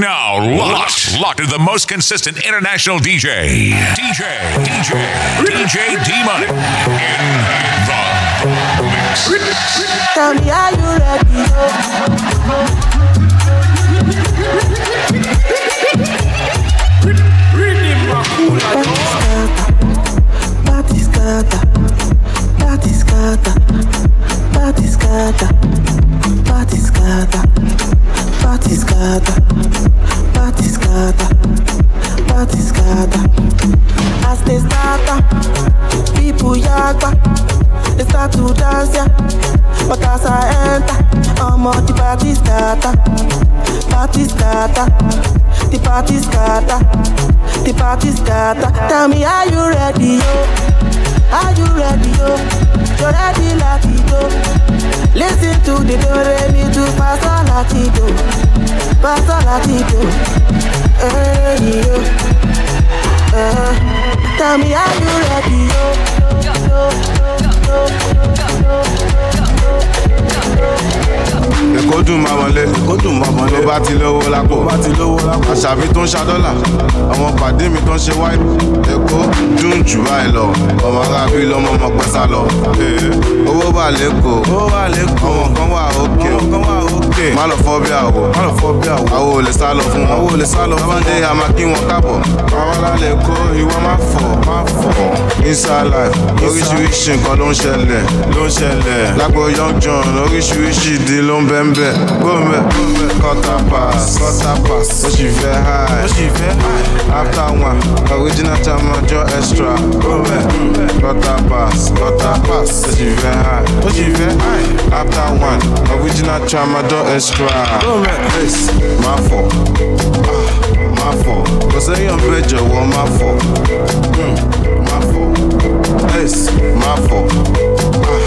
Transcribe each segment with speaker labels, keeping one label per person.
Speaker 1: now locked, locked to the most consistent international DJ, DJ, DJ, DJ D Money in the mix.
Speaker 2: Tell me, are you ready? Party scatter, party scatter, party scatter, party scatter, party scatter. As they scatter, people they start to dance yeah. But as I enter, I'm on the party scatter, party scatter, the party scatter, the party scatter. Tell me, are you ready, yo? Are you ready, yo? You ready, latido? Listen to the do re mi do paso latido, paso latido. Hey, yo. Uh, tell me, are you ready, yo, yo,
Speaker 3: Èkó dùn máa wọlé. Èkó dùn máa wọlé. Tó bá ti lówó lápò. Tó bá ti lówó lápò. Àṣàbí tó ń ṣa dọ́là. Àwọn pàdé mi tó ń ṣe wáyé. Èkó dùn jù báyìí lọ. Ọmọ arábí lọmọ ọmọ pẹ́ sá lọ. Owó wà lẹ́kọ̀ọ́. Owó wà lẹ́kọ̀ọ́. Àwọn kan wà òkè. Àwọn kan wà òkè. Má lọ fọ́ bí àwò. Má lọ fọ́ bí àwò. Àwo ò lè sá lọ fún wọn. Àwo ò lè sá lọ fún wọn. Tábàdé a máa kí wọn káàbọ̀. Àwọn alálẹ̀ Èkó ìwọ máa fọ̀. Máa fọ̀. Inside life oríṣiríṣi nǹkan ló ń ṣẹlẹ̀. Ló ń ṣẹlẹ̀. Lágbo Young John oríṣiríṣi ìdí ló ń bẹ́ ń bẹ̀. Gbọ́mẹ̀ quarter pass quarter pass ó sì fẹ́ high ó sì fẹ́ high after one original tamajo extra gbọ́mẹ̀ quarter pass quarter pass ó sì fẹ́ high ó sì fẹ́ high after one original tamajo extra gbọ́mẹ̀ ace máa fọ̀ ah, máa fọ̀ kò sẹ́yìn bẹ́ẹ̀ jọ̀wọ́ máa fọ̀ hmm, máa fọ̀ ace máa fọ̀ ah,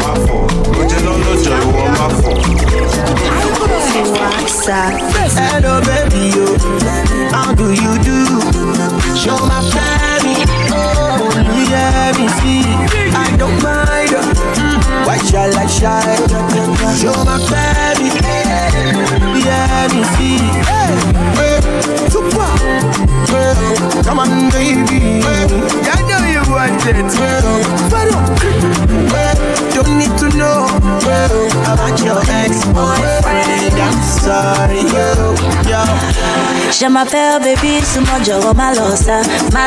Speaker 3: máa fọ̀ ó jẹ́ lọ́lọ́jọ́ ìwọ máa fọ̀.
Speaker 2: Hello, baby, yo. How do you do? Show my family. Oh, yeah, me see. I don't mind. Why shall I shine? Show my family. Yeah, me see. Hey, hey, come on, baby. I know you want it. Hey, hey, don't need to know about your ex-boyfriend. I'm sorry, yo, yo.
Speaker 4: Máa fẹ́ bébí súnmọ́ jọ̀wọ́ má lọ sá, má.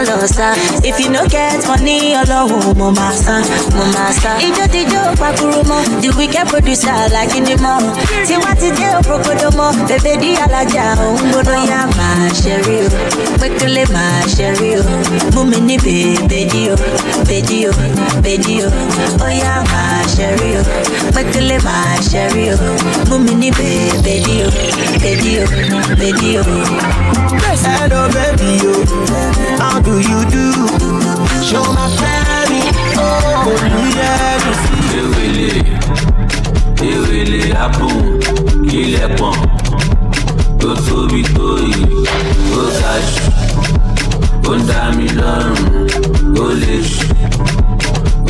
Speaker 4: If you no get money, ọlọ́run mo sá, mo máa sá. Ijó ti jó pakuru the wicked producer like in the mall. Tiwa ti dé òpópódó mọ́, bèbè di alájà òun gbóná yá máa ṣe rí o. Pékélé máa ṣe rí o. Mú mi ní bèbèdí o, bèdí o, bèdí o. Ó yá máa ṣe rí o. Pékélé máa ṣe rí o. Mú mi ní bèbèdí o, bèdí o, bèdí o.
Speaker 2: Hello, baby, yo. How do you do? Show my family. Oh, yeah, me see.
Speaker 5: ewele ewele apun kílẹ̀ pọ̀n tó tóbi tó yìí ó ga jù ó dá mi lọ́rùn ó lè jù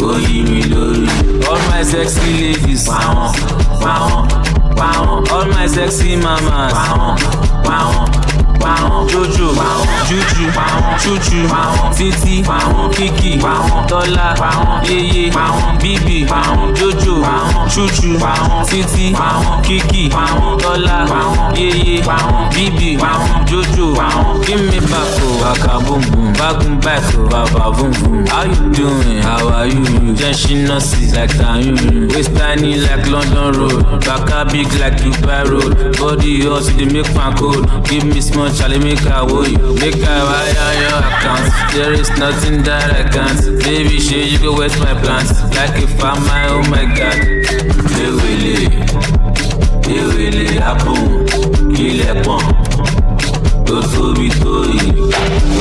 Speaker 5: ó yí mi lórí. all my sexy ladies pàwọn pàwọn pàwọn. all my sexy mamas. Pàwọn pàwọn pàwọn jojo juju chuchu titi kiki tọ́lá yeye bíbí jojo chuchu titi kiki tọ́lá yeye bíbí jojo give me back o waka boom boom bagun back o baba boom boom. How you doing? How are you? Jẹ́ ṣínà sí like tayun. Waist tiny like london road. Baka big like dubai road. Body hot you dey make pan cold. Give me small chale make i wo you? Make i wire your account. There is nothing that i can't. Baby shey you go waste my plans. like a farmer oh my god. Ewele ewele apun kílẹ̀ pọ̀n tó tóbi tó yìí ó ga jù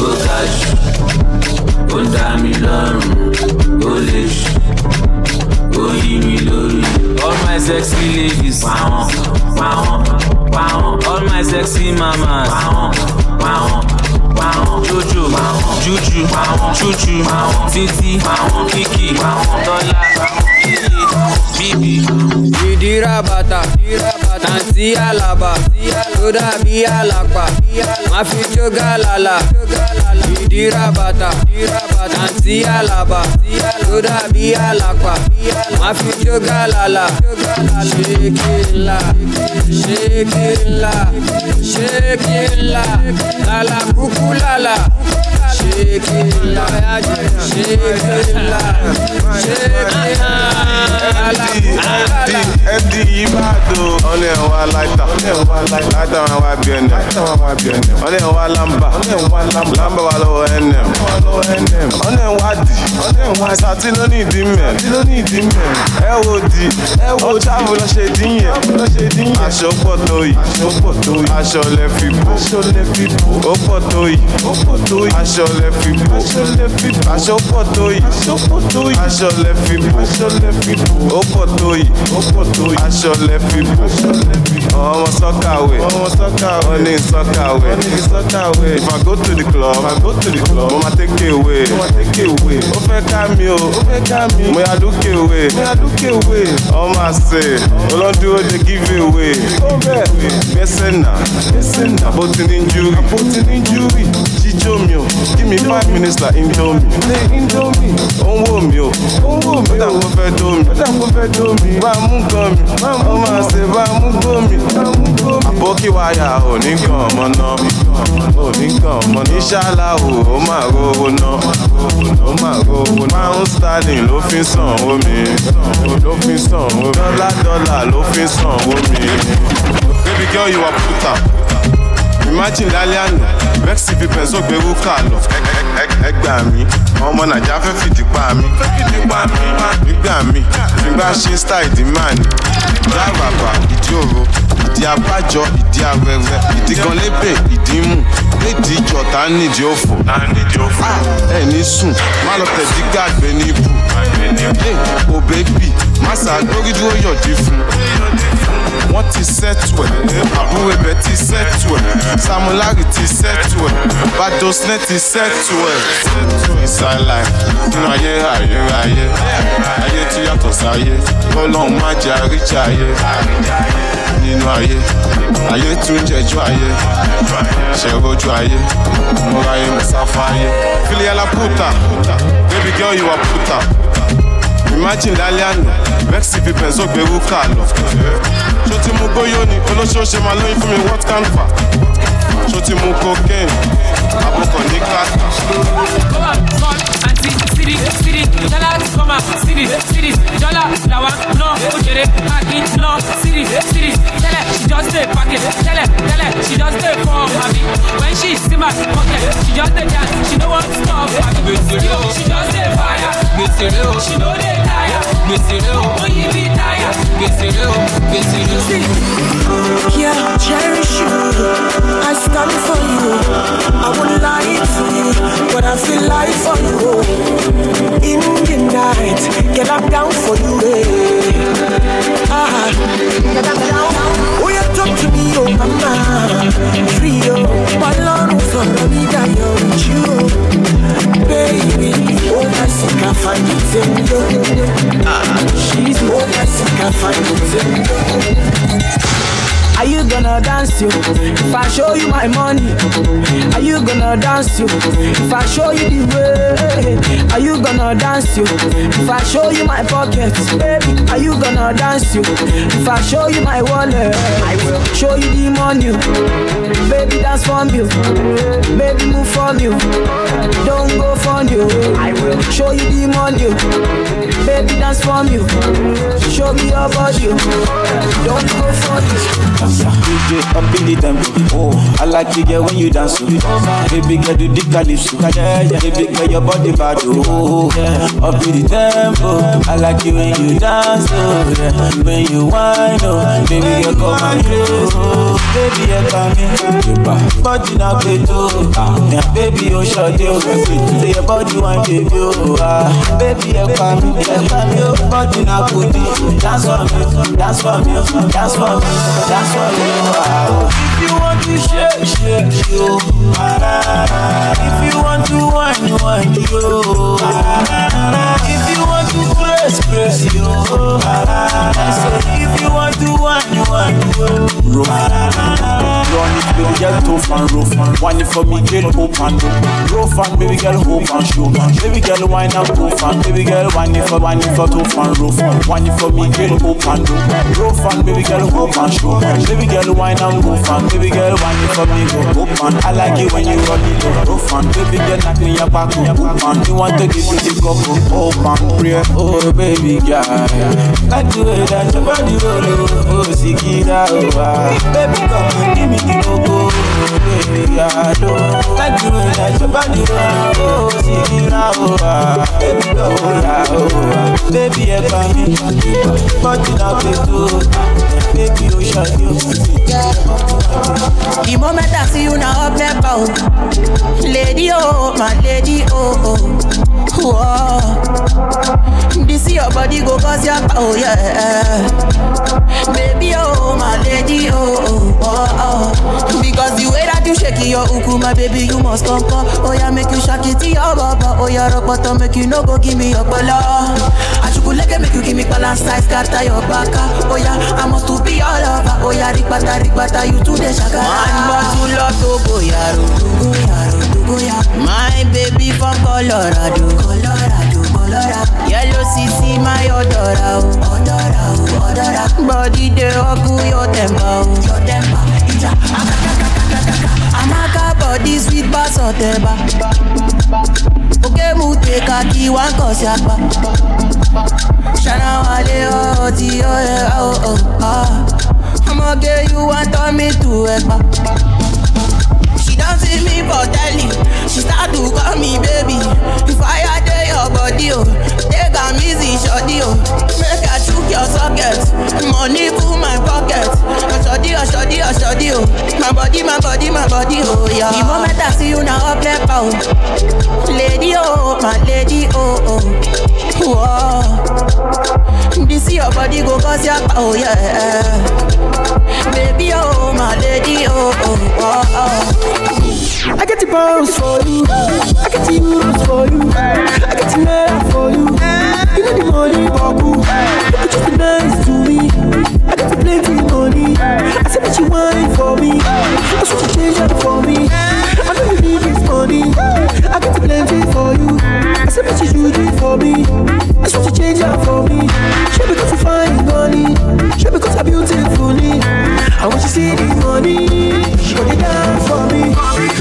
Speaker 5: titi kiki tọ́lá
Speaker 6: ìdíra bàtà tàǹtí àlàbà tó dàbí àlàpà má fi jógà lálà ìdíra bàtà tàǹtí àlàbà tó dàbí àlàpà má fi jógà lálà ṣékìlá ṣékìlá ṣékìlá lálà kúkú lálà
Speaker 3: bí ẹnẹ. ọ̀nà ẹ̀ wá lámbà. lámbà wà dì. ó pọ̀ tó yìí. ó pọ̀ tó yìí. aṣọ lẹ fi bò. aṣọ pọ̀ tó yìí. aṣọ lẹ fi bò. ó pọ̀ tó yìí. Aṣọ lẹ fi bò ọmọ sọkàwé ní sọkàwé if i go to the club mo ma take away ó fẹ́ ká mi o. Mo yà dúkè away ọmọ àṣẹ. Olódúró dey give away gbèsè nà àbótí ní júrì jíjó mi o. Give me five minutes like indomie ó ń wò mí o. Ó dà kó fẹ́ dó mi. Bá mú gan mi. Ọmọ àṣẹ bá mú gbó mi. Àbókí wáyà ò ní gan ọmọ náà ò ní gan ọmọ náà ìṣàlá o ó máa rówó náà ó máa rówó náà pound sterling ló fi sàn owó mi. Ló fi sàn owó mi. Dọ́là dọ́là ló fi sàn owó mi. baby girl you are puta imagine lálẹ́ àná vexy fi pẹ̀sọ́ gbé rúkà lọ. Ẹgbà mi ọmọ nàìjà fẹ́ fìdí pa mi. Nígbà mi nígbà ṣe style ìdí máa ní ìdí àràbà ìdí òro ìdí abájọ ìdí arẹrẹ ìdí gan lébè ìdí mù lédi ìjọta nídìí òfò. Ẹ ní sùn má lọ tẹ̀dí gàgbé ní ibù. Ò bẹ́bì má ṣàgbórí dúró yọ̀dí fún wọ́n ti sẹ́tù ẹ̀. Àbúrò ẹ̀bẹ̀ ti sẹ́tù ẹ̀. Samulari ti sẹ́tù ẹ̀. Badosne ti sẹ́tù ẹ̀. life. Nínú ayé ayérayé ayé. Tí yàtọ̀ sáyé. Kọ́lọ́hún má jẹ́ àríjà ayé nínú ayé. Ayé tún jẹjú ayé. Ṣẹ̀rọ̀jú ayé? Múra ayé mùsáfà ayé. Filiala puta. Baby girl you are puta. Imagine lálẹ́ àná. Fi pẹ̀sọ́ gbé rúkà lọ ṣó ti mú gbóyó ni? Olóṣooṣe máa lóyún fún mi what can fa ṣó ti mú cocaine? Àbúkọ̀ ní kàtà.
Speaker 7: Anti city city dollar come out city city lawa no ojere akin no city city tell her she just dey packet tell her tell her she just dey for mami. When she see my pocket she just dey dance she no wan stop mami. She just dey fire. She no dey tire. Oyin be tire.
Speaker 2: Yeah, cherish you. I stand for you. I won't lie to you, but I feel like for you. In the night, get up down for you. Eh. Ah, get up down. Oh, you talk to me, oh mama. Free, oh, my love for me that you're with you. Baby, oh, I think I find it in you. Ah, she's oh, I think I find it in you.
Speaker 8: Are you gonna dance you? If I show you my money, are you gonna dance you? If I show you the way, are you gonna dance you? If I show you my pockets, baby, are you gonna dance you? If I show you my wallet, I will show you the money. Baby, dance for me, baby, move for me. Don't go for you. I will show you the money. Baby, dance for me. Don't go for you.
Speaker 9: DJ up in the tempo. Oh, I like it girl when you dance. Oh. Baby girl do the calypso. Yeah, yeah. Baby girl your body bad. Oh, yeah. Up in the tempo. I like it when you dance. Oh, yeah. When you whine. Oh, baby girl come and close. Oh, baby girl come in. Body na beto. Yeah, baby oh short you. Say your body wine baby oh. Ah, baby girl come in. Body na booty dance for me, dance for me, dance for me, dance for me. If you want to shake, shake, yo. If you want to wine, wine, yo. If you want to press, press, yo. If you want to wine. Rope. Run it, baby girl, tough and rough. Wine for me, girl, hope and hope. Rough and baby girl, hope and show. Baby girl, wine and rough and baby girl, wine for, wine for tough and rough. Wine for me, girl, hope and hope. Rough and baby girl, hope and show. Baby girl, wine and rough and baby girl, wine for me, go hope and. I like it when you run it rough and baby girl, knock me up back hope and. You want to give me the cup of hope and prayer, oh baby girl. I do it, I do it, oh, oh, see oh, ah. Baby, come and give me the coco, oh, baby, I don't like the way that body roll, oh, Sikira, oh, ah. Baby, come oh, ah. Baby, yeah, baby, but you not be too, baby, oh, shut you.
Speaker 8: The moment I see you now there, bow. Lady, oh, my lady, oh, oh. Whoa. This your body go cause your oh yeah. Baby, oh, my lady, oh, oh, oh. Because the way that you shake your uku, my baby, you must come, come. Oh yeah, make you shake it to your baba. Oh yeah, rock bottom, make you no go give me your bala. Like make you give me balance size, scatter your baka. Oh yeah, I must to be all over. Oh yeah, rikbata, rikbata, you to the shaka. Man, bottle of Togo, yaro, Togo, yaro, My baby from Colorado, Colorado, Colorado. Yellow CC, my odora, oh, odora, oh, odora. Body dey ogu your temper, oh, your temper. Ija, Amaka body sweet bass oteba. Oke mu take a key one cause yakpa. Shana wale oh ti oh yeah, oh oh. I'ma get you want turn me to ekpa. Don't see me for telly. She start to call me baby. If I had your body, oh, take am easy, shorty, oh. Make I chook your socket. Money full my pocket. Oh, shorty, oh, shorty, oh, shorty, oh. My body, my body, my body, oh, yeah. The moment I see you now, up left out. Lady, oh, my lady, oh, oh. Whoa. This your body go cause your oh yeah. Baby, oh, my lady, oh, oh, oh, oh.
Speaker 2: I get the bounce for you. I get the euros for you. I get the naira for you. You know the money, be nice to me. I plenty money. I said that you wine for me. I said you change it for me. I know you need this money. I the plenty for you. I said that you do it for me. I said you change it for me. Sure because you find money. Sure because you're beautifully. I want you see the money. Put it down for me.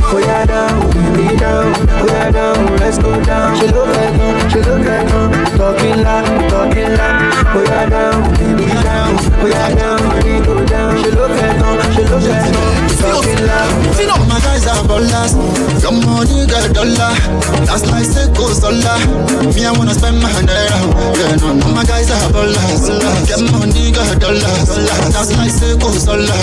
Speaker 2: Go yeah down, baby down, go yeah down, let's go down. She look at me, she look at me, talking loud, talking loud. Go yeah down, baby down, go yeah down, down. She look at me,
Speaker 10: See now my guys are ballers, your money got a dollar. That's like Seiko Sola. Me I wanna spend my naira. Yeah no no my guys are ballers, get money got a dollar. That's like Seiko Sola.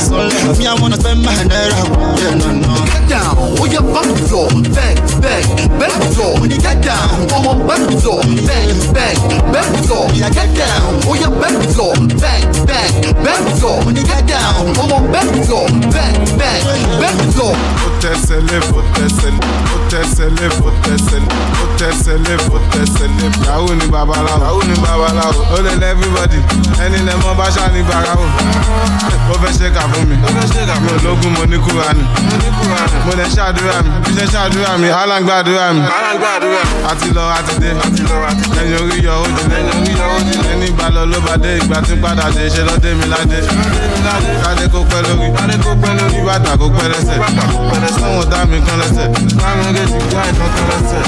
Speaker 10: Me I wanna spend my naira. Yeah no no.
Speaker 11: Get down, oh bang the floor, bang bang bang floor. Get down, oh the floor, bang bang bang floor. Yeah get down, oh bang the floor, bang bang bang floor. Get down, oh bang the floor, bang bang bang the floor.
Speaker 3: Ó tẹsẹ̀ lé fò tẹsẹ̀ lé ó tẹsẹ̀ lé fò tẹsẹ̀ lé ó tẹsẹ̀ lé fò tẹsẹ̀ lé. Yahoo ni babaláwo Yahoo ni babaláwo. Ó lè lẹ́ everybody ẹni lẹ mọ bá ṣáà ní barawo. Ó fẹ́ ṣe kà fún mi. Mi. Ò lógún mo ní kúra ni mo lè ṣàdúrà mi bí ṣe ṣàdúrà mi alágbàdúrà mi. Àti lọ àti dé. Lẹ́yìn orí yọ ó di ẹni bá lọ ló bá dé. Ìgbà tí ń padà dé ṣe lọ́dé mi ládé. Kádé kó pẹ́ lórí kí bàtà kó pẹ́ lẹ́sẹ̀ fún ọ̀tá mi kan lẹ́sẹ̀ láwọn méjèèjì já ìtàn kan lẹ́sẹ̀.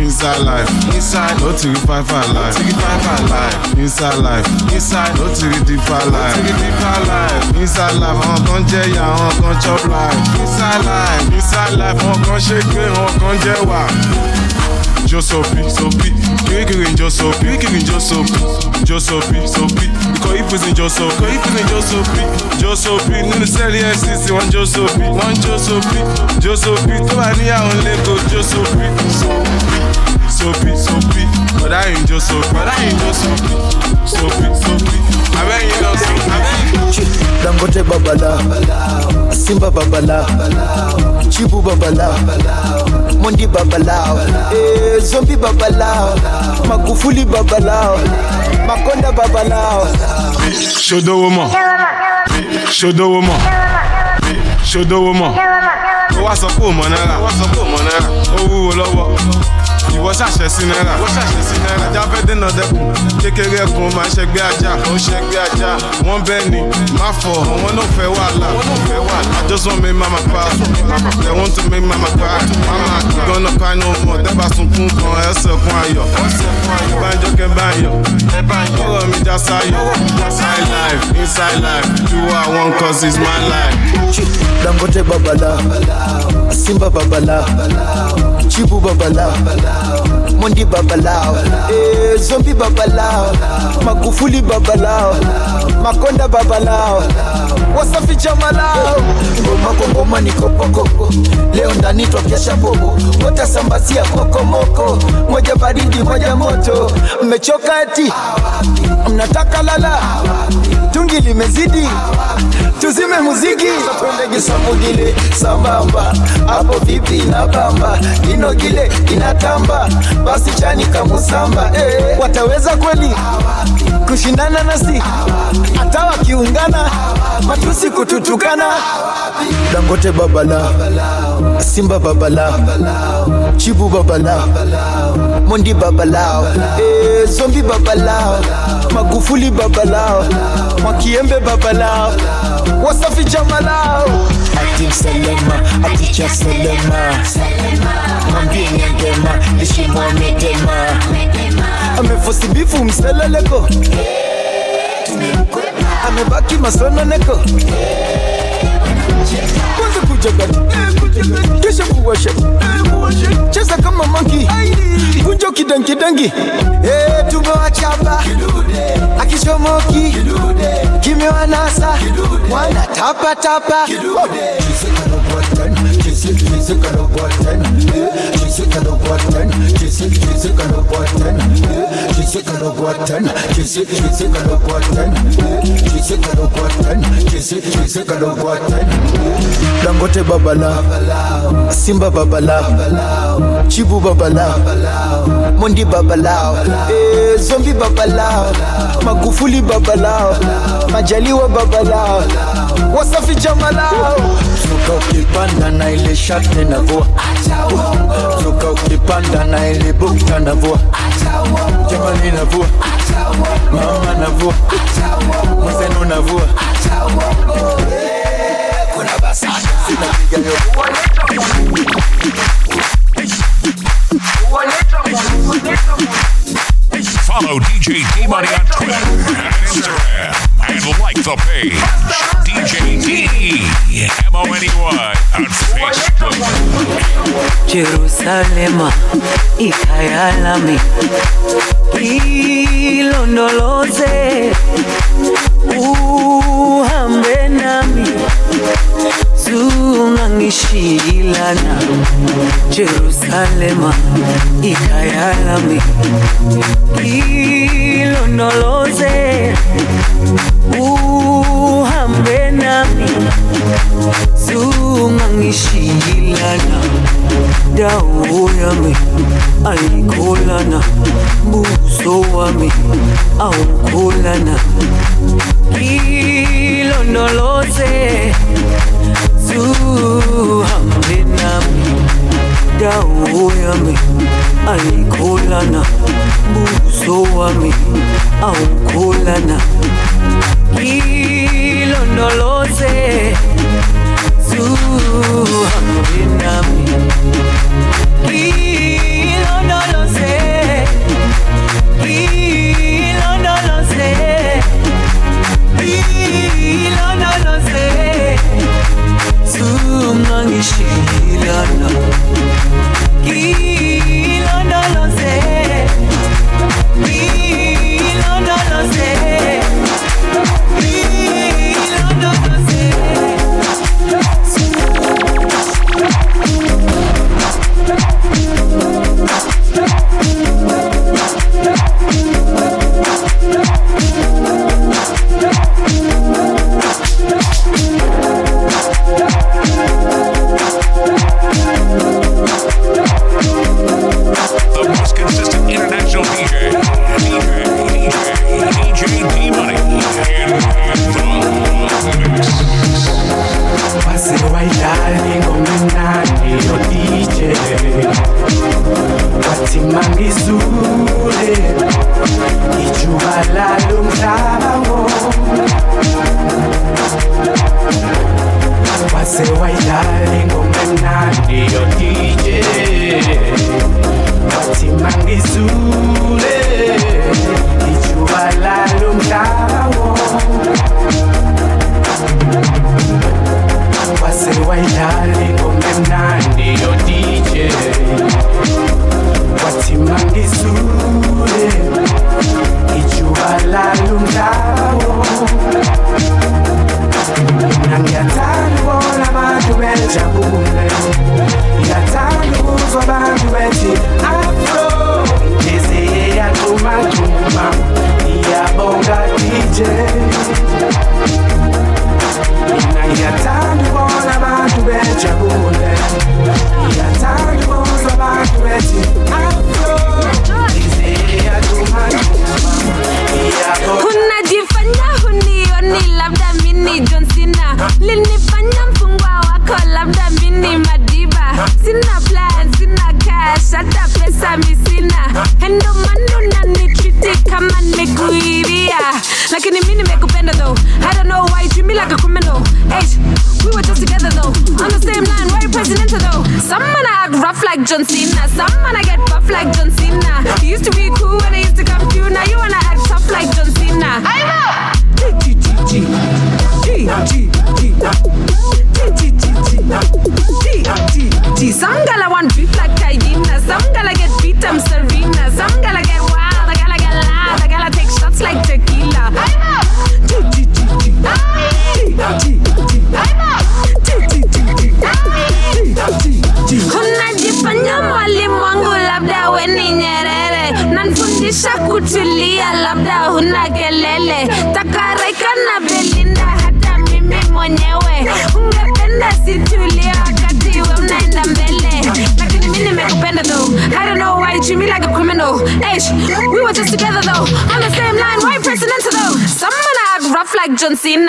Speaker 3: Inside life, inside, no to five five life, to five five life. Inside life, inside, no to deeper life, to deeper life. Inside life, àwọn kan jẹ́ ìyá, àwọn kan chop life. Inside life, inside life, àwọn kan ṣe pé àwọn kan jẹ́ wà. Josopi, sopi, kirikiri ń josopi, kirikiri ń josopi, josopi, sopi, ikọ̀ ìpèsè ń josopi, ikọ̀ ìpèsè ń josopi, josopi, nínú sẹ́ẹ̀lì FCC wọ́n josopi, wọ́n josopi, josopi, tó bá níyàwó lẹ́kọ̀ọ́ josopi, sopi, sopi, bọ̀dá yìí ń josopi, bọ̀dá yìí ń josopi, sopi, sopi, abẹ́yìn lọ sí, abẹ́yìn.
Speaker 2: Dangote babala, Simba babala, Chibu babala, Mondi babala, eh, Zombi babala, Magufuli babala, Makonda babala.
Speaker 3: Ṣodowo mọ̀, ṣodowo mọ̀, ṣòdowó mọ̀ ó wá sọ pé ò mọ náírà ó wá sọ pé ò mọ náírà ó wúwo lọ́wọ́ ìwọ ṣàṣẹ sí náírà. Ìwọ ṣàṣẹ sí náírà. Ajá fẹ́ dènà dẹ́kun kékeré ẹkùn máa ń ṣẹgbẹ́ ajá. Ó ṣẹgbẹ́ ajá. Wọ́n bẹ́ẹ̀ ni má fọ. Àwọn náà fẹ́ wàhálà. Wọ́n náà fẹ́ wàhálà. I just want make mama proud they want to make mama cry mama gonna cry no more dẹ́gbà sunkún kan ẹsẹ̀ kún ayọ̀. Banjo kẹ báyọ̀ ọ̀rọ̀ mi já sáyọ̀. Inside life inside life. Do what I want cause it's my life.
Speaker 12: Dangote babala, Simba babala, Chibu babalao Mondi babalao eh, Zombi babalao Magufuli babalao Makonda babalao wasaficha malao ngoma ni leo ndani twakesha bobo, watasambazia kokomoko, moja baridi moja moto, mmechoka eti? Mnataka lala, tungi limezidi, tuzime muziki, twende samugile sambamba, hapo vipi na bamba, ino gile inatamba, basi chani kamusamba, eh, wataweza kweli kushindana nasi, hata wakiungana, matusi kututukana, Dangote babala, Simba babala, Chibu babala, Mondi babalao, eh, Zombi babalao, Magufuli babalao, Mwakiembe babalao, Wasafi jamalao. Ati Selema, ati cha Selema, mwambie nyangema, lishimwa medema, amefosi bifu mseleleko, amebaki masononeko kwanza kuja gati kisha kuwasha cheza kama manki kunja kidankidangi Eh, tumewachapa akishomoki kimewanasa she sick, Dangote babalao, Simba babala Chibu babalao, Mondi babalao, eh, Zombi babalao, Magufuli babala Majaliwa babalao, Wasafi jamalao.
Speaker 13: Toka ukipanda na ile shakti navua, toka ukipanda na ile bukta navua, jamani navua, mama navua, mwenzenu navua, kuna basa sinapiga yo Uwaneta, uwaneta, uwaneta, uwaneta
Speaker 1: Follow DJ D Money on Twitter and Instagram and like the page. DJ D M O N E Y on Facebook.
Speaker 14: Jerusalema ikayalami ilondoloze uhambe nami zungangishilana Jerusalema ikayalami ilondoloze uhambe nami zungangishilana dawo yami ayikholana buso wami awukholana ilondoloze zuhambe nami dawo yami ayikholana. Buso wami awukholana. Ilondoloze zuhambe
Speaker 15: please.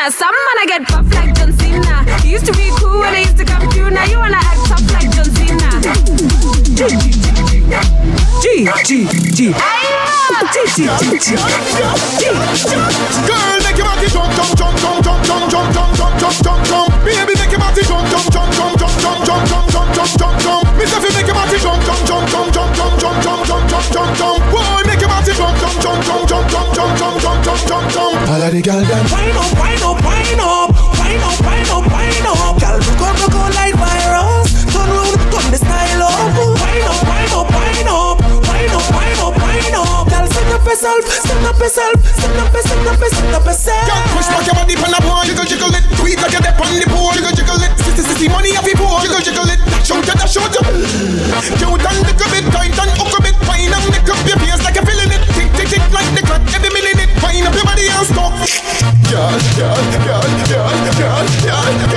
Speaker 15: Madonna. Some man I get puffed like John Cena. He used to be cool when he used to come through. Now you wanna act tough like John Cena. G G G. G G G G
Speaker 16: Girl, make your body jump, jump, jump, jump, jump, jump, jump, jump, jump, jump, jump, jump. Baby, make your body jump, jump, jump, jump, jump, jump, jump, jump, jump, jump, jump, jump. Mister, make your body jump, jump, jump, jump, jump, jump, jump, jump, jump, jump, jump, jump. Boy, make your body jump, jump, jump, jump, jump, jump, jump, jump, jump, jump, jump, jump.
Speaker 17: All of the girls them.
Speaker 16: yourself, set up yourself, set up yourself, set up yourself. Yo, push back your body pan a boy, jiggle jiggle it. Tweet like a dip on the board, jiggle jiggle it. City city money up your board, jiggle jiggle it. Shout ya, the ya. up. Yo, lick a bit, tight and hook a bit, fine and nick up your face like a feeling it. Tick tick tick like the clock every minute. Fine up your body and stop. Girl, girl, girl, girl, girl, girl.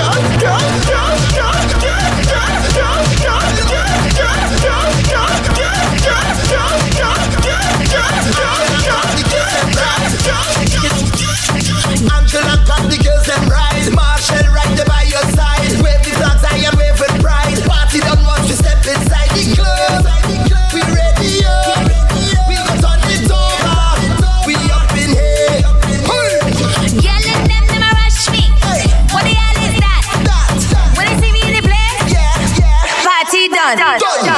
Speaker 12: done.
Speaker 15: done. done.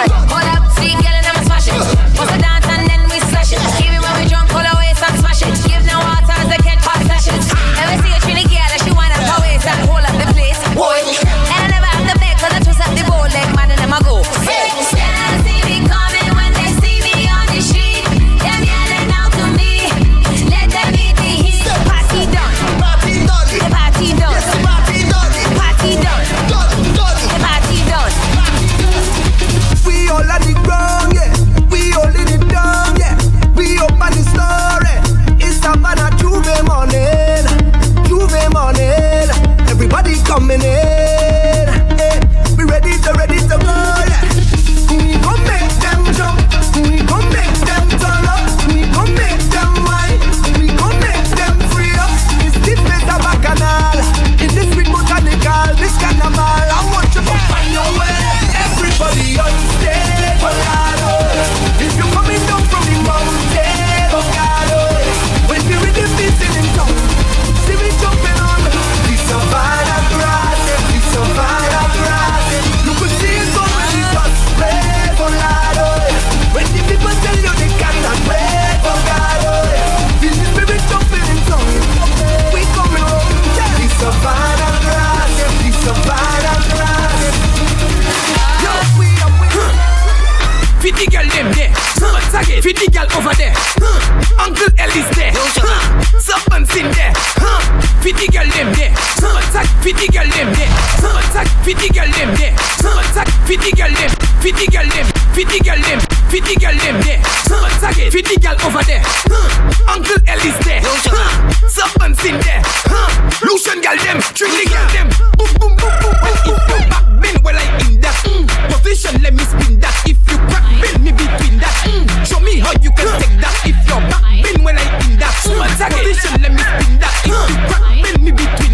Speaker 14: Huh. Attack it. Feed the girl over there. Huh. Uncle Ellie's there. Huh. Serpents in there. Huh. Lucian girl them. Drink the girl them. Boom boom boom boom boom. If you back bend well I in that mm. position, let me spin that. If you crack bend me between that. Mm. Show me how you can take that. If your back bend when I in that position, let me spin that. If you crack bend me between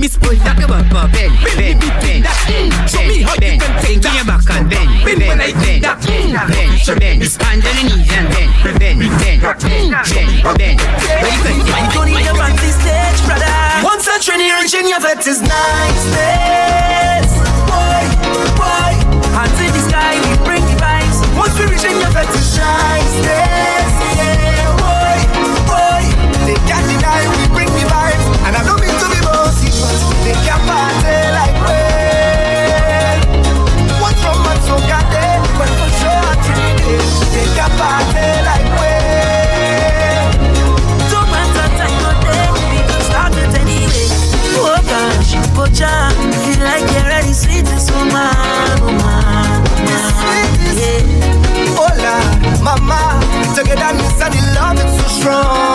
Speaker 14: me spin that.
Speaker 18: Talk about bend, bend,
Speaker 14: Bend
Speaker 18: bend,
Speaker 14: Show me how you can take that.
Speaker 18: your back and bend,
Speaker 14: Bend
Speaker 18: bend,
Speaker 14: when I
Speaker 18: bend, bend, bend. Hands on the knees and bend, bend, bend, bend, bend. Ready, cut,
Speaker 19: You don't need run this stage, brother. Once a trainee reaching your vet is niceness. Boy, boy, hands in the sky, we bring the vibes. Once we reaching your vet is niceness. Strong.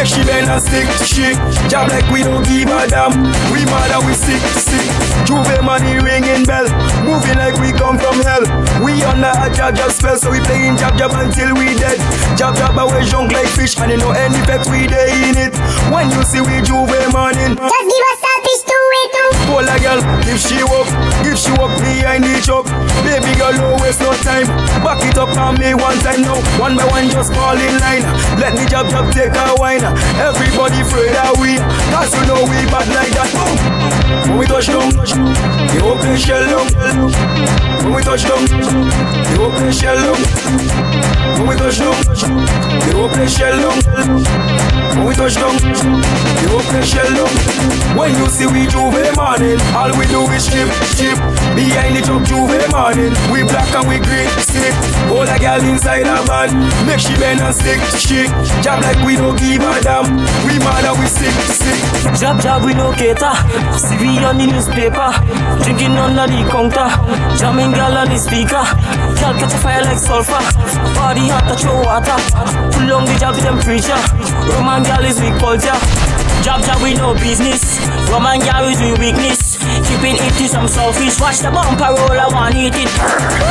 Speaker 19: Make she bend and stick, shit. Job like we don't give a damn. We mad and we sick, sick. Juve money ringing bell, moving like we come from hell. We under a jab jab spell, so we playing jab jab until we dead. Jab jab away junk like fish, and you know any effect we dey in it. When you see we J'ouvert morning, just give us Hold a girl, if she walk, if she walk behind the truck, baby girl, no waste no time. Back it up on me one time now, one by one just fall in line. Let me jab jab take a wine. Everybody afraid that we, cause you know we bad like that. Boom. When we touch down, you open shell down. When we touch down, you open shell down. When we touch down, you open shell down. When we touch down, you open shell down. When you see we J'ouvert morning, all we do is chip, chip. Behind the truck J'ouvert morning, we black and we green, sick. Hold a girl inside a van, make she bend and stick, shit. Jab like we don't give a damn. We mad and we sick, sick.
Speaker 20: Jab jab we no cater. We on the newspaper, drinking under the counter, jamming girl on the speaker. Girl catch a fire like sulfur. Body hot to throw water. Pull on the jab temperature. Roman girl is weak culture. Jab jab we no business. Roman is we weakness. Keeping it to some selfish. Watch the bumper roll, I want eat it.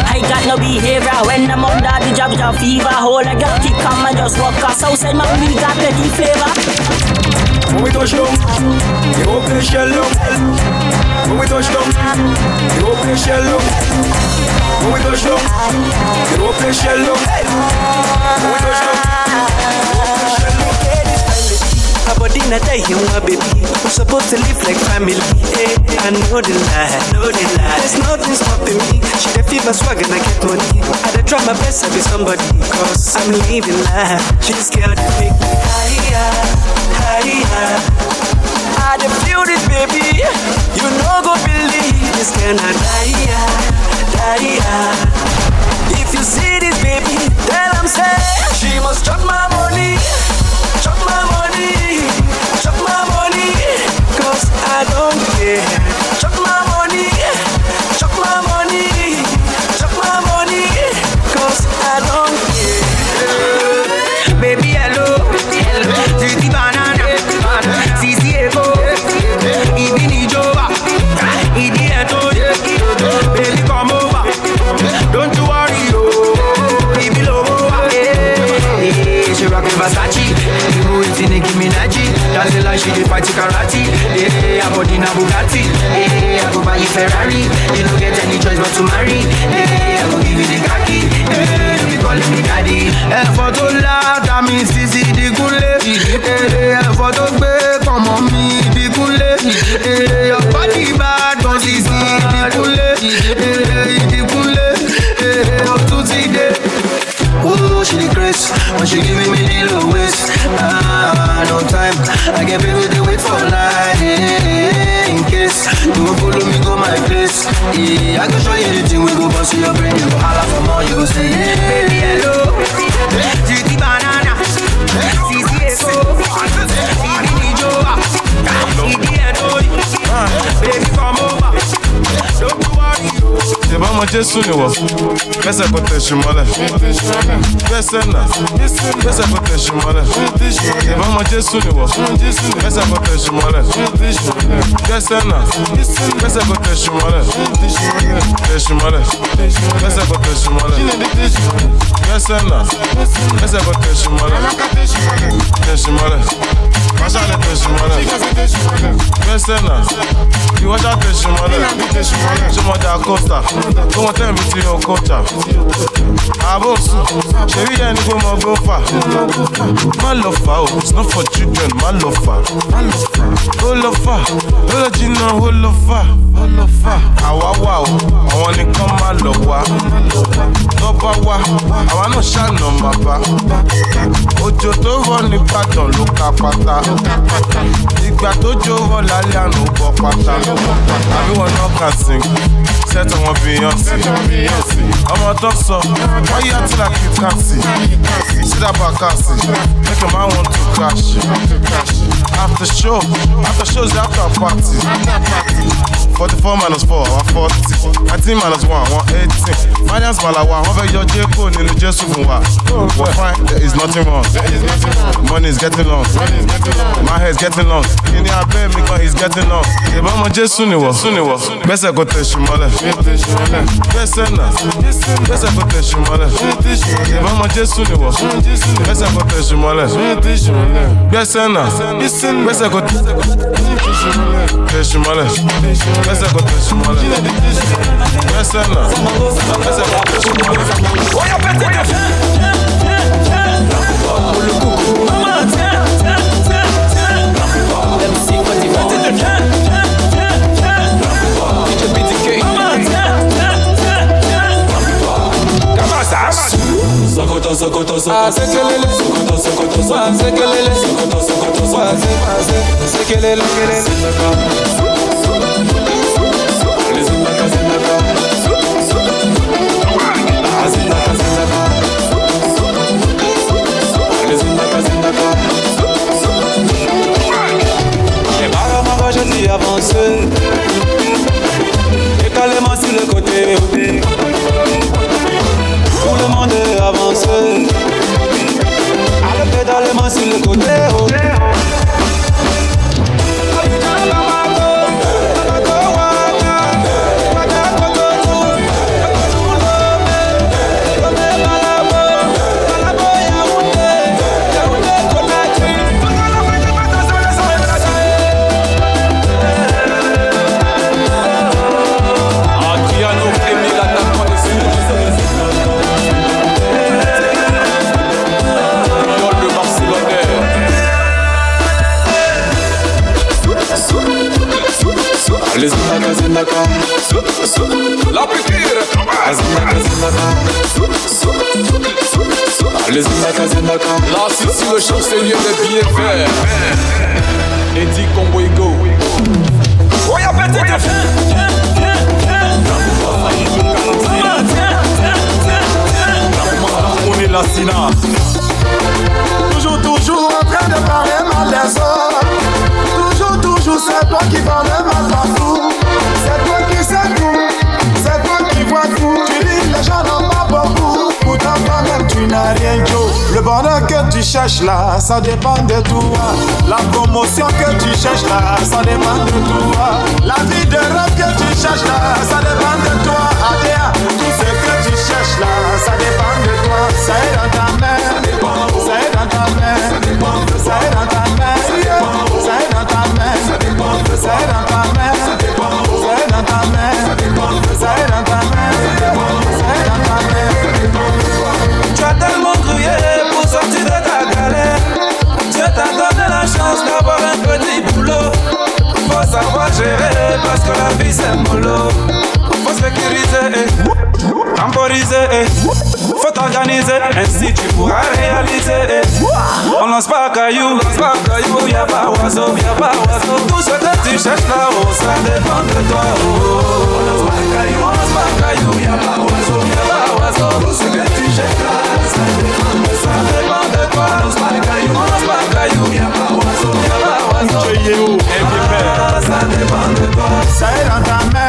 Speaker 20: I got no behavior when I'm under the jab jab fever. Hold a girl kick come and just walk us outside. Man, we got plenty flavor.
Speaker 19: When we touch down, you open shell down. When we touch down, you open shell down.
Speaker 21: When we touch down, they don't play shell down. When we touch down,
Speaker 22: Her body not you my baby. We're supposed to live like family. Hey, I know the lie, know the lie. There's nothing stopping me. She the fever swag and I get money. I dey try my best to be somebody, cause I'm living life. She's scared to make me higher, higher. I dey feel this, baby. You no go believe this of die, die. If you see this, baby, tell I'm say she must chop my money, chop my money, chop my money, cause I don't care. Chop my money,
Speaker 12: she dey fight karate. Eh, her body na Bugatti. Eh, I go buy you Ferrari, you no get any choice but to marry. Eh, I go give you the khaki. Eh, you be calling me daddy.
Speaker 21: ẹ̀fọ́ tó láta mi sisi digunlé. ẹ̀fọ́ tó gbé kọ̀mọ́ mi digunlé. ọ̀pá
Speaker 22: I can show you anything we go bust your brain. You go holla for more, you go say yeah.
Speaker 3: Ṣèbá ọmọ Jésù ni wọ̀, kẹsẹ̀ kò tẹ̀sí mọ́lẹ̀. Gbẹ́sẹ̀ náà, kẹsẹ̀ kò tẹ̀sí mọ́lẹ̀. Ṣèbá ọmọ Jésù ni wọ̀, kẹsẹ̀ kò tẹ̀sí mọ́lẹ̀. Gbẹ́sẹ̀ náà, kẹsẹ̀ kò tẹ̀sí mọ́lẹ̀. Tẹ̀sí mọ́lẹ̀, kẹsẹ̀ kò tẹ̀sí mọ́lẹ̀. Gbẹ́sẹ̀ náà, kẹsẹ̀ kò tẹ̀sí mọ́lẹ̀. Tẹ̀sí mọ́lẹ̀, wáṣà lè tẹ̀sí mọ́lẹ̀. Gbẹ́sẹ̀ náà, ìwọ́ṣà tẹ̀sí mọ́lẹ̀. Ṣọmọdé àkọ́sà, kó wọn tẹ̀ mí tí o kọ́ta. Àbò sùn, ṣèbí yẹn ni kó mọ gbó fà. Má lọ fà o, it's not for children, má lọ fà. Ó lọ fà, ó lọ jìnnà, ó lọ fà. Àwa wà o, àwọn nìkan má lọ wá. Tọ́ba wá, àwa náà ṣàna máa bá. Òjò tó rọ̀ nìbàdàn ló ka pátá. Ìgbà tó jó rọ̀ lálẹ́ àná ó bọ́ pátá. Àbí wọn náà kà sí. Sẹ́tọ̀ wọn Beyonce. Ọmọ tó sọ, wọ́n yá tí la kì í kàsì. Sídàbà kàsì, make a man want to crash. After show, after show is after party. Forty-four minus four, àwọn forty. Nineteen minus one, àwọn eighteen. Malawa, wọ́n fẹ́ yọ Jẹ́kọ̀ nínú Jésù fún wa. We're fine, there is nothing wrong. Money is getting long. My hair is getting long. Kí ni abẹ́ mi gan is getting long. Ìbá ọmọ Jésù ni wọ̀. Gbẹ́sẹ̀ kò tẹ̀sí mọ́lẹ̀. Gbẹ́sẹ̀ náà. Gbẹ́sẹ̀ kò tẹ̀sí mọ́lẹ̀. Ìbá ọmọ Jésù ni wọ̀. Gbẹ́sẹ̀ kò tẹ̀sí mọ́lẹ̀. Gbẹ́sẹ̀ náà. Gbẹ́sẹ̀ kò tẹ̀sí mọ́lẹ̀. Gbẹ́sẹ̀ kò tẹ̀sí mọ́lẹ̀. Gbẹ́sẹ̀ náà. Gbẹ́sẹ̀ kò tẹ̀sí mọ́lẹ̀.
Speaker 21: Sokoto, sokoto, sokoto.
Speaker 22: Sekelele.
Speaker 21: Sokoto, sokoto, sokoto.
Speaker 22: Sekelele.
Speaker 21: Sokoto, sokoto, sokoto.
Speaker 22: Sekelele.
Speaker 21: Démarre
Speaker 23: ça dépend de toi. La promotion que tu cherches là, ça dépend de toi. La vie de rêve que tu cherches là, ça dépend
Speaker 21: parce que la vie c'est mollo. Faut sécuriser, eh. temporiser, eh. T'organiser, ainsi tu pourras réaliser. On lance pas caillou, lance pas caillou, y'a pas oiseau, y'a pas oiseau. Tout ce que tu cherches là-haut, ça dépend de toi. On lance pas caillou, on lance pas caillou, y'a pas oiseau, y'a pas oiseau. Tout ce que tu cherches là, ça dépend de ça dépend de toi. On lance pas caillou, on lance pas caillou, y'a pas oiseau, y'a pas oiseau. Ça dépend de toi.
Speaker 23: Ça est dans ta main.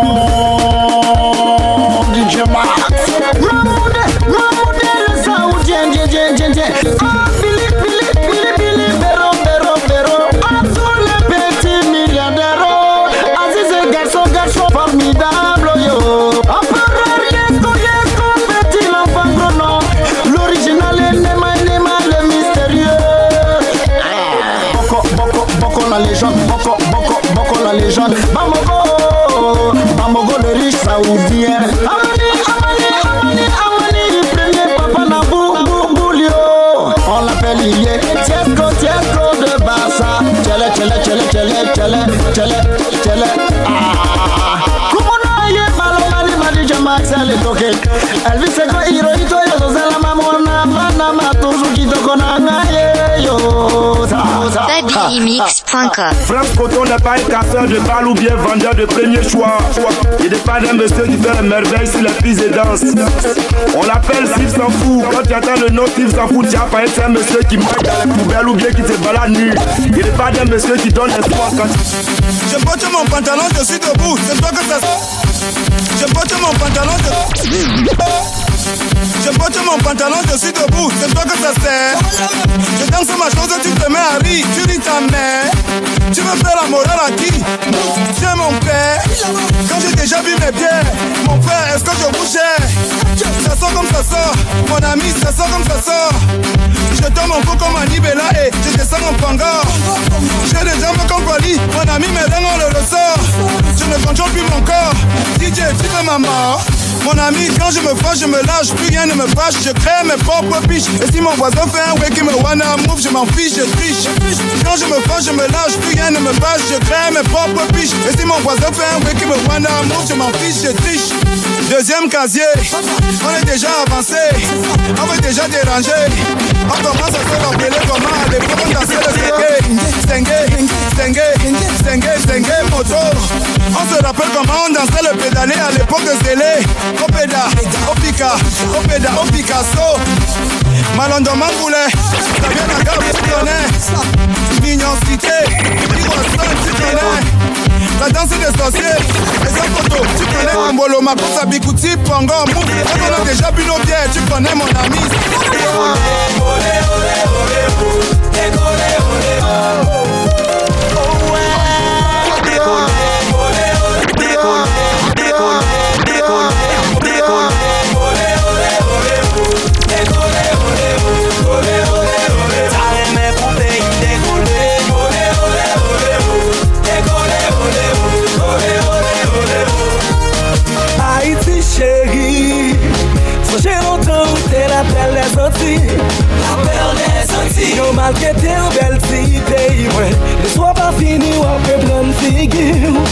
Speaker 13: sa.
Speaker 24: BabyMix.com
Speaker 25: France Coton n'est pas un casseur de balles ou bien vendeur de premier choix. Il n'est pas d'un monsieur qui fait les merveilles sur les pistes et danse. On l'appelle Steve s'en fout. Quand tu entends le nom Steve s'en fout, tu as pas être un monsieur qui marche dans les poubelles ou bien qui te balade nu. Il n'est pas d'un monsieur qui donne l'espoir quand
Speaker 23: Je porte mon pantalon, je suis debout. C'est toi que ça Je porte mon pantalon, je. Je porte mon pantalon, je suis debout. C'est toi que ça sert. Je danse ma chose, tu te mets à rire. Tu dis ta mère. Tu veux faire la morale à qui? Es mon père. Quand j'ai déjà vu mes bières, mon frère, est-ce que je gère? Ça sort comme ça sort. Mon ami, ça sort comme ça sort. Je tombe un peu comme un et je descends en pangor. J'ai des jambes comme Wally. Mon ami, mes dents, on le ressort. Je ne contrôle plus mon corps. DJ, tu veux ma mort? Mon ami, quand je me fâche, je me lâche, plus rien ne me fâche, je crée mes propres piches. Et si mon voisin fait un way qui me wanna move, je m'en fiche, je triche. Quand je me fâche, je me lâche, plus rien ne me fâche, je crée mes propres piches. Et si mon voisin fait un way qui me wanna move, je m'en fiche, je triche. Deuxième casier, on est déjà avancé, on veut déjà déranger. On commence à se rappeler comment à l'époque on dansait le stengue, stengue, stengue, stengue, moto. On se rappelle comment on dansait le pédalé à l'époque de Zélé. Opéda, Opika, Opéda, Opicasso. Malondo Mamboulé, ça vient d'un gars, tu connais. Mignon cité. La danse est essentielle. Et sans photo, tu connais mon bolo, ma course à Pango, déjà bu tu connais mon ami.
Speaker 26: Yon mal ke te ou bel si te yi mwen De swa pa fini wap e plan figi
Speaker 10: ou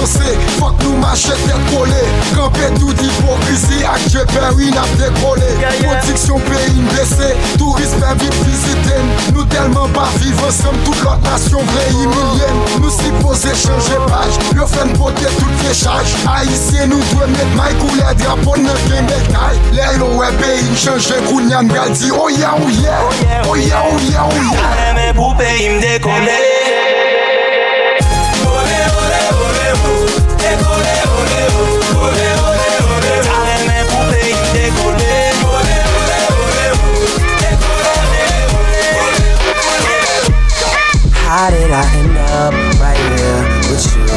Speaker 10: avansè Fok nou machè tèt Kampè tout hipokrizi Ak dje ben peri nap dekolè Kondiksyon peyi mbese Tourist pen vip viziten Nou telman pa vivan Sem tout lot nasyon vre imilyen Nou si pose chanje paj Yo tout fechaj Aisyen nou dwe met may kou Drapon nan gen metay Lè yo wè peyi mchanjè Kou nyan bral di Oya oya Oya oya oya
Speaker 27: Mè mè pou
Speaker 26: How did I end up right here with you?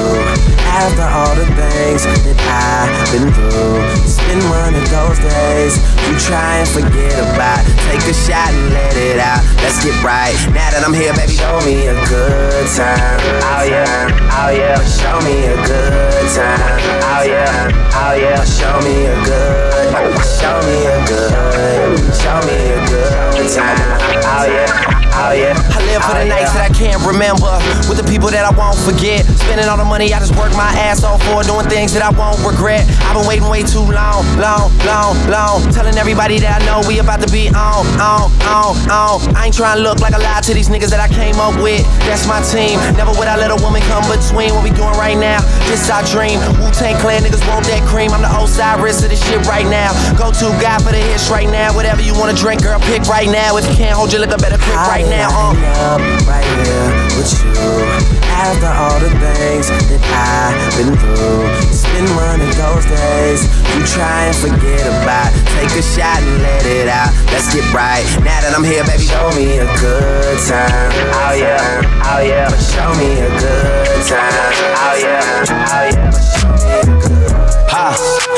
Speaker 26: After all the things that I've been through It's been of those days. You try and forget about Take a shot and let it out, let's get right. Now that I'm here, baby, show me a good time. Oh yeah, oh yeah. Show me a good time. Oh yeah, oh yeah. Show me a good, show me a good Show me a good time. Oh yeah. Oh yeah. I live for the oh, nights that I can't remember. With the people that I won't forget. Spending all the money I just work my ass off for. Doing things that I won't regret. I've been waiting way too long, long, long, long. Telling everybody that I know we about to be on, on, on, on. I ain't trying to look like a lie to these niggas that I came up with. That's my team. Never would I let a woman come between what we doing right now. This our dream. Wu Tang Clan niggas want that cream. I'm the Osiris of this shit right now. Go to guy for the hits right now. Whatever you wanna drink, girl, pick right now. If you can't hold your liquor, better pick right now. Uh. Up right here with you. After all the things that I've been through, it's been one of those days you try and forget about. Take a shot and let it out. Let's get right. Now that I'm here, baby, show me a good time. Oh yeah, oh yeah. Show me a good time. Oh yeah, oh yeah.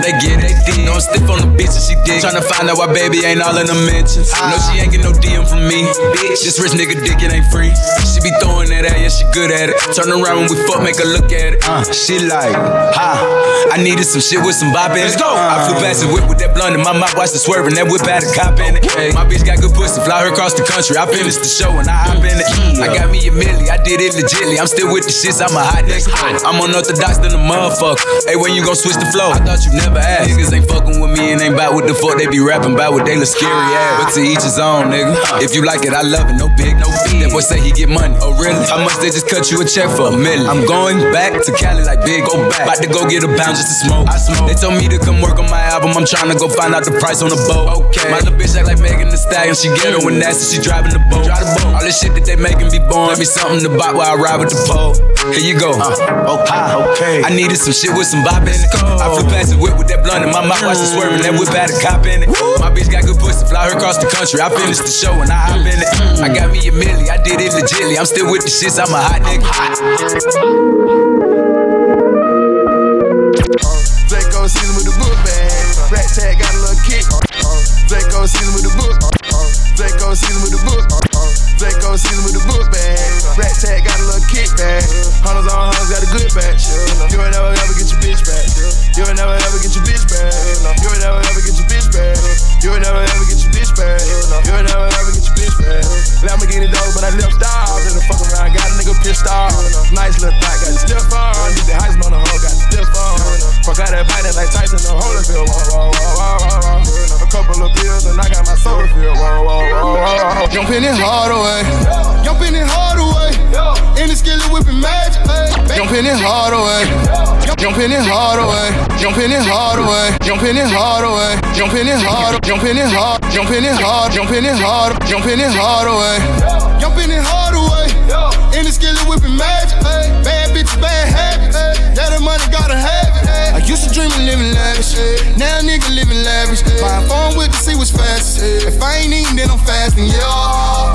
Speaker 28: they get it. They know I'm stiff on the bitch and she dig. Tryna find out why baby ain't all in the mentions. No, she ain't get no DM from me. Bitch, this rich nigga dick, it ain't free. She be throwing that at, yeah, she good at it. Turn around when we fuck, make her look at it. Uh, she like, ha, I needed some shit with some bop in it. Let's go. I flew past the whip with that blunt in my mouth, watched it swerving. That whip had a cop in it. Hey, my bitch got good pussy, fly her across the country. I finished the show and I hop in it. I got me a milli, I did it legitly. I'm still with the shits, I'm a hot nigga. I'm unorthodox than a motherfucker. Hey, when you gon' switch the flow? I thought you never asked. Niggas ain't fucking with me and ain't bout what the fuck they be rapping about what they look scary ass. But to each his own, nigga. If you like it, I love it. No big, no fee. That boy say he get money. Oh really? How much they just cut you a check for a million? I'm going back to Cali like big, go back. About to go get a pound just to smoke. I smoke. They told me to come work on my album. I'm trying to go find out the price on the boat. Okay. My little bitch act like Megan Thee Stallion. She get her when nasty. She driving the boat. Drive the boat. All this shit that they making be born. Let me something to buy while I ride with the pole. Here you go. Uh, okay, okay. I needed some shit with some bop in it. I flew past the whip with that blunt in my mouth, watched it swerving. That whip had a cop in it. My bitch got good pussy, fly her across the country. I finished the show and I hop in it. I got me a milli, I did it legitly. I'm still with the shits, I'm a hot nigga.
Speaker 29: Draco season with the book bag. Rat tag got a little kick. Draco season with the book.
Speaker 16: Jumping it hard away. Jumping it hard away. In the skillet whipping magic. Jumping it hard away. Jumping it hard away. Jumping it hard away. Jumping it hard away. Jumping it hard. Jumping it hard. Jumping it hard. Jumping it hard. Jumping it hard away. Jumping it hard away. In the skillet whipping magic. Bad bitch, bad habits. The money gotta have used to dream of living lavish. Now nigga living lavish. Buying phone with to see what's fast. If I ain't eating, then I'm fasting. Yeah.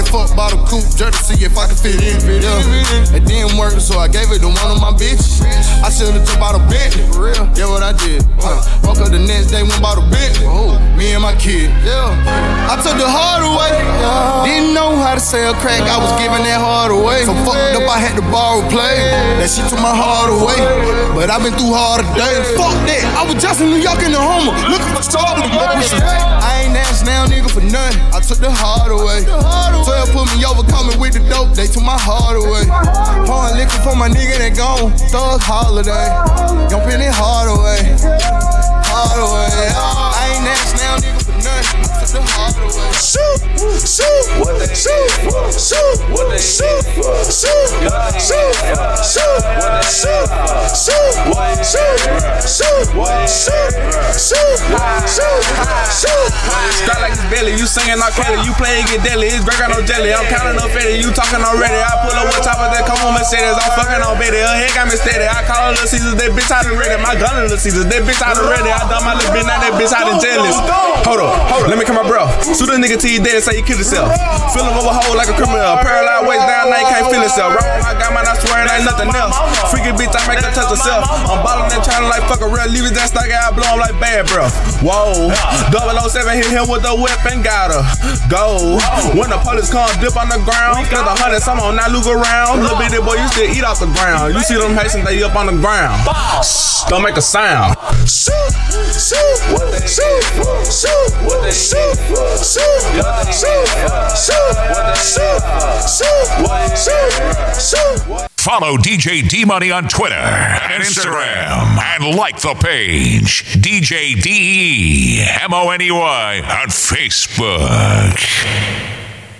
Speaker 16: Fatty fuck bottle coupe, just to see if I can fit in. Yeah. It didn't work, so I gave it to one of my bitches. I should've took out a Bentley. For real. Yeah, what I did. Huh. Woke up the next day, went bought a Bentley. Oh, me and my kid. Yeah. I took the hard away. Didn't know how to sell crack. I was giving that hard away. So fucked up, I had to borrow play. That shit took my heart away. But I've been through hard days. Fuck that. I was just in New York in the Homer. Looking for trouble. I ain't asked now, nigga, for nothing. I took the hard away. 12 put me over, coming with the dope. They took my heart away. Pouring liquor for my nigga that gone. Thug holiday. Jumping it hard away. Hard away. I ain't asked now, nigga, for nothing. I took the hard away. Shoot, shoot, shoot, shoot, shoot, shoot, shoot, shoot, shoot, shoot, shoot, shoot, shoot, shoot, shoot.
Speaker 30: Strike like it's belly, you singing all Kelly, you play get deadly, it's Greg got jelly. I'm counting up Fetty, you talking already. I pull up one top of that, come on Mercedes, I'm fucking on Betty. Her head got me steady. I call her Little Caesars, that bitch out of ready. My gun is Little Caesars, that bitch out of ready. I done my little bitch, now that bitch out of jealous. Hold up, hold up, let me come my bro. Shoot a nigga till he dead, say he killed himself. Fill him over hole like a criminal. Paralyzed waist down, now he can't feel. Right on my got mine, I swear it ain't nothing else. Freaky bitch, I make her touch herself. I'm ballin' that trying like fuck a real, leave his ass stuck out, blow him like bad, bro. Whoa, 007 hit him with the weapon, got her. Go. When the police come, dip on the ground. Cause the hundred, some on not look around. Little bitty boy, you still eat off the ground. You see them Haitians, they up on the ground. Shh, don't make a sound.
Speaker 16: Shoot, shoot, shoot, shoot, shoot, shoot, shoot, shoot, shoot, shoot.
Speaker 1: Follow DJ D Money on Twitter and Instagram and like the page DJ D M O N E Y on Facebook.